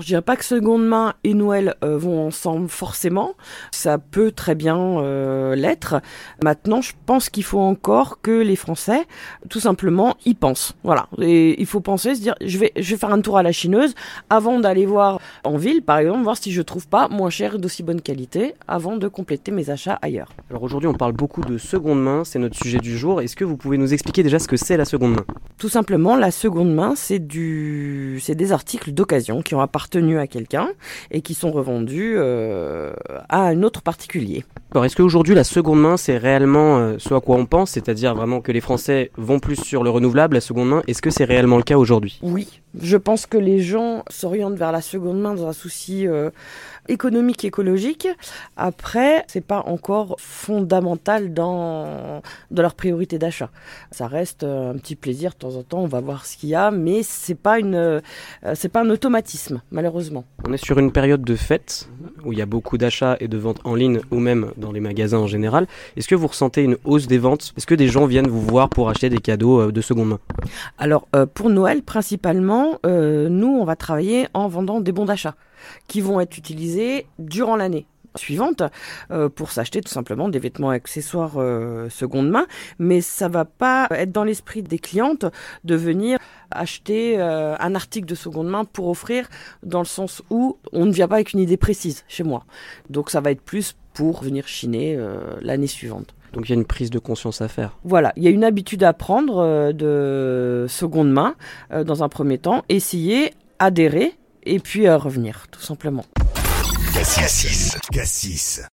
Je dirais pas que seconde main et Noël euh, vont ensemble forcément. Ça peut très bien euh, l'être. Maintenant, je pense qu'il faut encore que les Français, tout simplement, y pensent. Voilà. Et il faut penser, se dire, je vais, je vais faire un tour à la chineuse avant d'aller voir en ville, par exemple, voir si je trouve pas moins cher et d'aussi bonne qualité avant de compléter mes achats ailleurs. Alors aujourd'hui, on parle beaucoup de seconde main. C'est notre sujet du jour. Est-ce que vous pouvez nous expliquer déjà ce que c'est la seconde main? Tout simplement, la seconde main, c'est du, c'est des articles d'occasion qui ont appartenu à quelqu'un et qui sont revendus euh, à un autre particulier. Alors est-ce qu'aujourd'hui la seconde main c'est réellement euh, ce à quoi on pense, c'est-à-dire vraiment que les Français vont plus sur le renouvelable, la seconde main, est-ce que c'est réellement le cas aujourd'hui? Oui, je pense que les gens s'orientent vers la seconde main dans un souci euh, économique, écologique. Après, c'est pas encore fondamental dans, dans leur priorité d'achat. Ça reste un petit plaisir de temps en temps, on va voir ce qu'il y a, mais c'est pas une, c'est pas un automatisme, malheureusement. On est sur une période de fête où il y a beaucoup d'achats et de ventes en ligne ou même dans les magasins en général. Est-ce que vous ressentez une hausse des ventes? Est-ce que des gens viennent vous voir pour acheter des cadeaux euh, de seconde main? Alors euh, pour Noël principalement, euh, nous on va travailler en vendant des bons d'achat qui vont être utilisés durant l'année suivante euh, pour s'acheter tout simplement des vêtements accessoires euh, seconde main. Mais ça va pas être dans l'esprit des clientes de venir acheter euh, un article de seconde main pour offrir dans le sens où on ne vient pas avec une idée précise chez moi donc ça va être plus pour venir chiner l'année suivante donc il y a une prise de conscience à faire. Voilà, il y a une habitude à prendre de seconde main dans un premier temps, essayer, adhérer et puis revenir tout simplement. Cassis. Cassis.